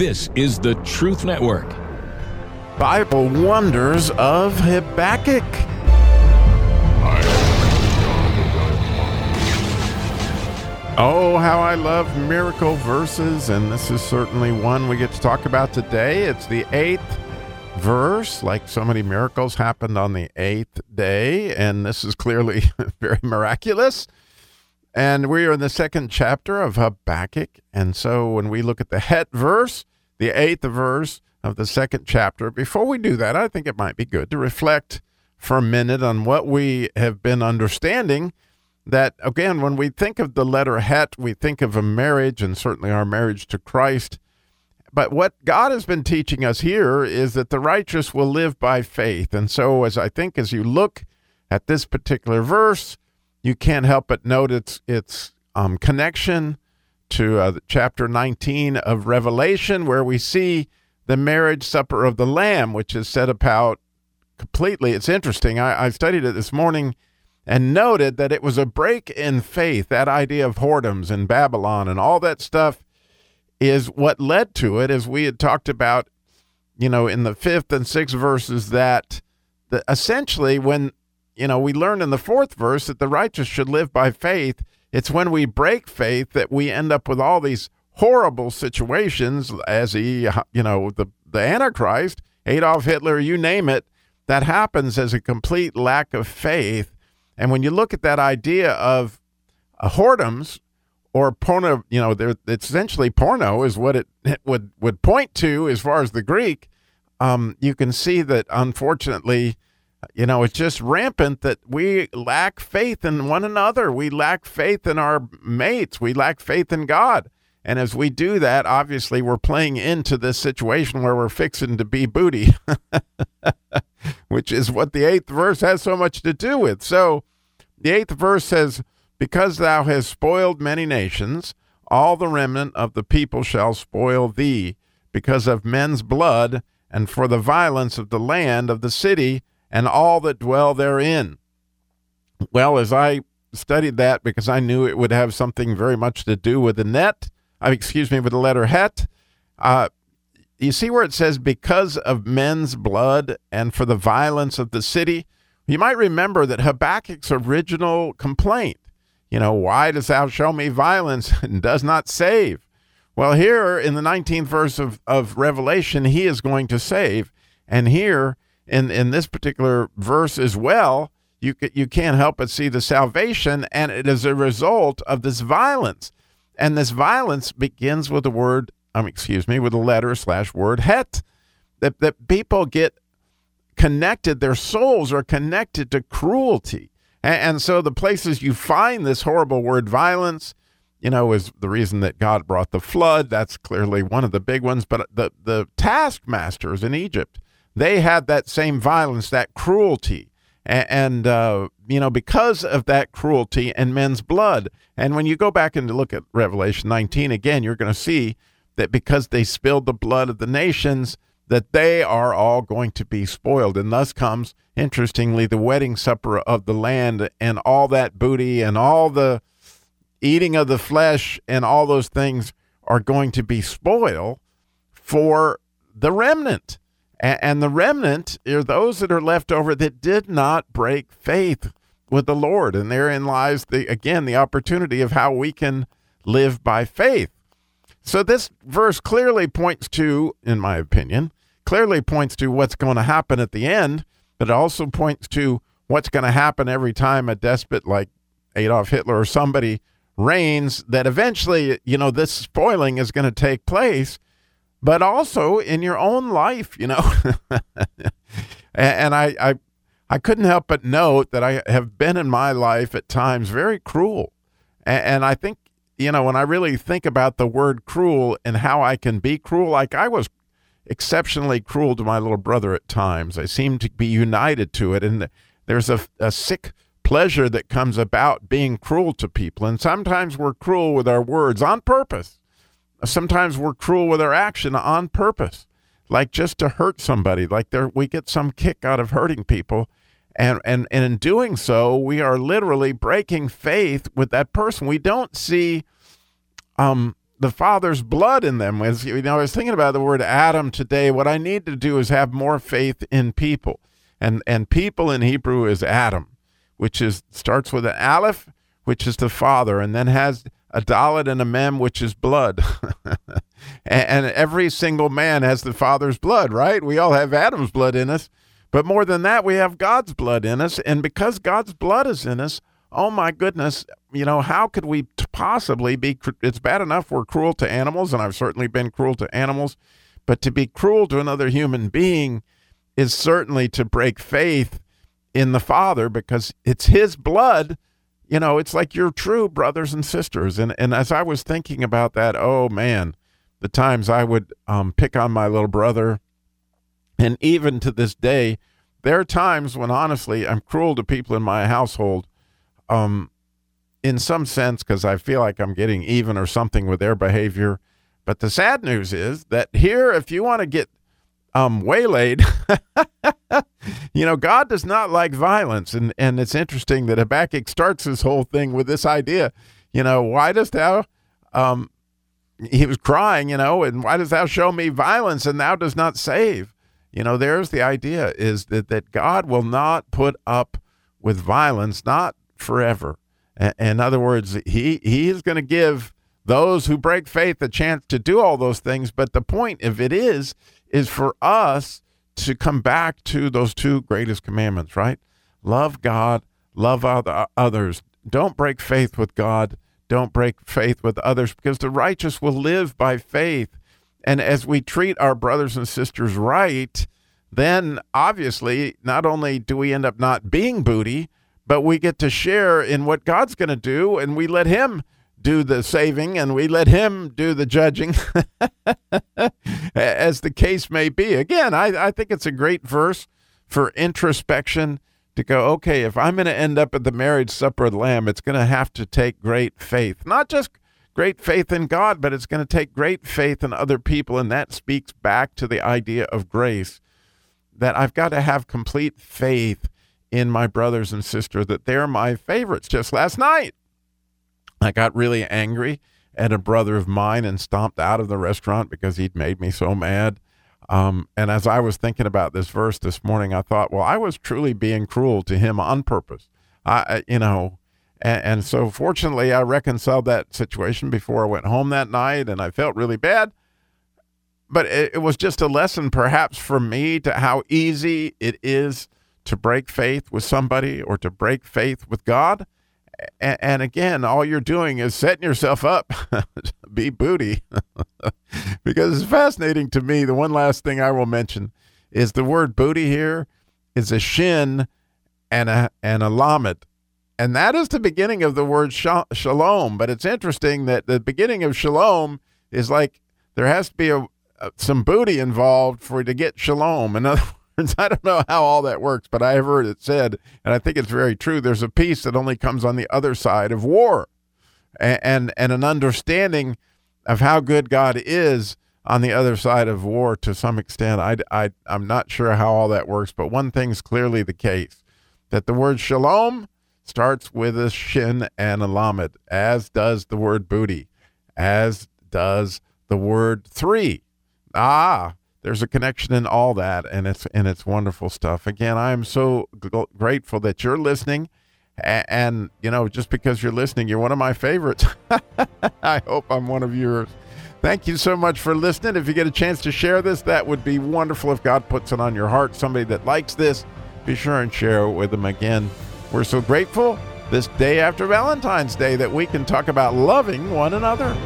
This is the Truth Network. Bible Wonders of Habakkuk. Oh, how I love miracle verses, and this is certainly one we get to talk about today. It's the eighth verse, like so many miracles happened on the eighth day, and this is clearly very miraculous. And we are in the second chapter of Habakkuk. And so when we look at the Het verse, the eighth verse of the second chapter, before we do that, I think it might be good to reflect for a minute on what we have been understanding that again when we think of the letter het we think of a marriage and certainly our marriage to christ. But what god has been teaching us here is that the righteous will live by faith. And so as i think as you look at this particular verse you can't help but note its its um, connection to uh, chapter 19 of revelation where we see the marriage supper of the lamb which is set about completely it's interesting I, I studied it this morning and noted that it was a break in faith. That idea of whoredoms in Babylon and all that stuff is what led to it, as we had talked about, you know, in the fifth and sixth verses, that the, essentially when, you know, we learn in the fourth verse that the righteous should live by faith. It's when we break faith that we end up with all these horrible situations as he, you know, the, the Antichrist, Adolf Hitler, you name it, that happens as a complete lack of faith and when you look at that idea of uh, whoredoms or porno, you know, it's essentially porno is what it, it, would would point to as far as the Greek. Um, you can see that unfortunately, you know, it's just rampant that we lack faith in one another. We lack faith in our mates. We lack faith in God. And as we do that, obviously, we're playing into this situation where we're fixing to be booty, which is what the eighth verse has so much to do with. So, the eighth verse says, Because thou hast spoiled many nations, all the remnant of the people shall spoil thee, because of men's blood, and for the violence of the land of the city, and all that dwell therein. Well, as I studied that, because I knew it would have something very much to do with the net, uh, excuse me, with the letter het, uh, you see where it says, because of men's blood and for the violence of the city? You might remember that Habakkuk's original complaint, you know, why dost thou show me violence and does not save? Well, here in the 19th verse of, of Revelation, he is going to save. And here in, in this particular verse as well, you, you can't help but see the salvation, and it is a result of this violence. And this violence begins with the word, um, excuse me, with the letter slash word het. That, that people get connected, their souls are connected to cruelty. And, and, so the places you find this horrible word violence, you know, is the reason that God brought the flood. That's clearly one of the big ones. But the, the taskmasters in Egypt, they had that same violence, that cruelty. And, uh, you know, because of that cruelty and men's blood. And when you go back and look at Revelation 19 again, you're going to see that because they spilled the blood of the nations, that they are all going to be spoiled. And thus comes, interestingly, the wedding supper of the land and all that booty and all the eating of the flesh and all those things are going to be spoiled for the remnant. And the remnant are those that are left over that did not break faith with the Lord. And therein lies, the, again, the opportunity of how we can live by faith. So this verse clearly points to, in my opinion, clearly points to what's going to happen at the end, but it also points to what's going to happen every time a despot like Adolf Hitler or somebody reigns, that eventually, you know, this spoiling is going to take place, but also in your own life, you know. and I, I, I couldn't help but note that I have been in my life at times very cruel. And, I think, you know, when I really think about the word cruel and how I can be cruel, like I was exceptionally cruel to my little brother at times. I seem to be united to it. And there's a, a sick pleasure that comes about being cruel to people. And sometimes we're cruel with our words on purpose. Sometimes we're cruel with our action on purpose, like just to hurt somebody, like we get some kick out of hurting people. And, and, and in doing so, we are literally breaking faith with that person. We don't see um, the Father's blood in them. As you know, I was thinking about the word Adam today. What I need to do is have more faith in people, and and people in Hebrew is Adam, which is starts with an aleph, which is the Father, and then has a dalet and a mem, which is blood. and, and every single man has the Father's blood, right? We all have Adam's blood in us. But more than that, we have God's blood in us. And because God's blood is in us, oh my goodness, you know, how could we possibly be? It's bad enough we're cruel to animals, and I've certainly been cruel to animals, but to be cruel to another human being is certainly to break faith in the Father because it's His blood. You know, it's like you're true brothers and sisters. And and as I was thinking about that, oh man, the times I would um, pick on my little brother, and even to this day, there are times when honestly I'm cruel to people in my household um, in some sense, because I feel like I'm getting even or something with their behavior. But the sad news is that here, if you want to get um, waylaid, you know, God does not like violence. And, and it's interesting that Habakkuk starts this whole thing with this idea, you know, why dost thou, um, he was crying, you know, and why dost thou show me violence and thou does not save? You know, there's the idea is that, that God will not put up with violence, not forever. In other words, he, he is going to give those who break faith a chance to do all those things. But the point of it is, is for us to come back to those two greatest commandments, right? Love God, love other, uh, others. Don't break faith with God. Don't break faith with others because the righteous will live by faith. And as we treat our brothers and sisters right, then obviously not only do we end up not being booty, but we get to share in what God's going to do, and we let Him do the saving and we let Him do the judging, as the case may be. Again, I, I think it's a great verse for introspection to go, okay, if I'm going to end up at the marriage supper of the Lamb, it's going to have to take great faith. Not just great faith in God, but it's going to take great faith in other people. And that speaks back to the idea of grace that I've got to have complete faith in my brothers and sisters that they're my favorites. Just last night, I got really angry at a brother of mine and stomped out of the restaurant because he'd made me so mad. Um, and as I was thinking about this verse this morning, I thought, well, I was truly being cruel to him on purpose. I, you know, and, and so fortunately, I reconciled that situation before I went home that night, and I felt really bad. But it, it was just a lesson, perhaps, for me to how easy it is to break faith with somebody or to break faith with God. And, again, all you're doing is setting yourself up be booty. because it's fascinating to me. The one last thing I will mention is the word booty here is a shin and a and a lamed. And that is the beginning of the word shalom. But it's interesting that the beginning of shalom is like there has to be a, a some booty involved for to get shalom. In other I don't know how all that works, but I have heard it said, and I think it's very true. There's a peace that only comes on the other side of war, and and, and an understanding of how good God is on the other side of war to some extent. I, I, I'm not sure how all that works, but one thing's clearly the case that the word shalom starts with a shin and a lamed, as does the word booty, as does the word three. Ah, there's a connection in all that and it's and it's wonderful stuff. Again i am so grateful that you're listening and, and, you know just because you're listening you're one of my favorites. I hope i'm one of yours. Thank you so much for listening. If you get a chance to share this that would be wonderful if god puts it on your heart. Somebody that likes this be sure and share it with them again. We're so grateful this day after valentine's day that we can talk about loving one another